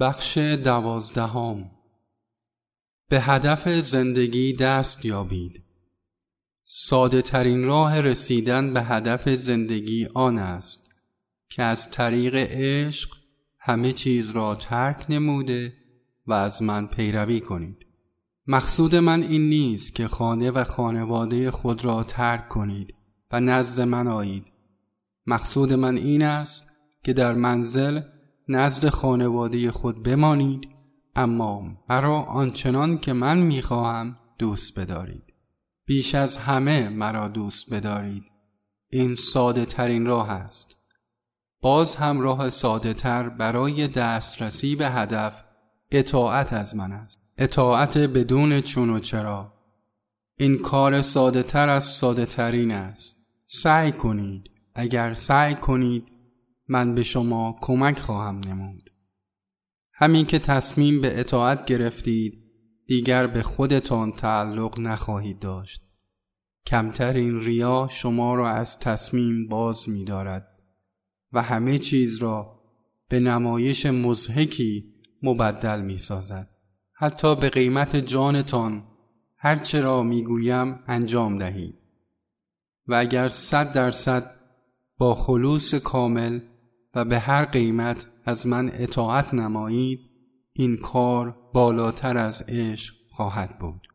بخش دوازدهم. به هدف زندگی دست یابید. ساده ترین راه رسیدن به هدف زندگی آن است که از طریق عشق همه چیز را ترک نموده و از من پیروی کنید. مقصود من این نیست که خانه و خانواده خود را ترک کنید و نزد من آیید. مقصود من این است که در منزل نزد خانواده خود بمانید اما مرا آنچنان که من می‌خواهم دوست بدارید. بیش از همه مرا دوست بدارید. این ساده ترین راه است. باز هم راه ساده تر برای دسترسی به هدف اطاعت از من است. اطاعت بدون چون و چرا. این کار ساده تر از ساده ترین است. سعی کنید. اگر سعی کنید من به شما کمک خواهم نمود. همین که تصمیم به اطاعت گرفتید دیگر به خودتان تعلق نخواهید داشت. کمترین ریا شما را از تصمیم باز می دارد و همه چیز را به نمایش مزهکی مبدل می سازد حتی به قیمت جانتان هرچه را می گویم انجام دهید. و اگر صد درصد با خلوص کامل و به هر قیمت از من اطاعت نمایید این کار بالاتر از عشق خواهد بود.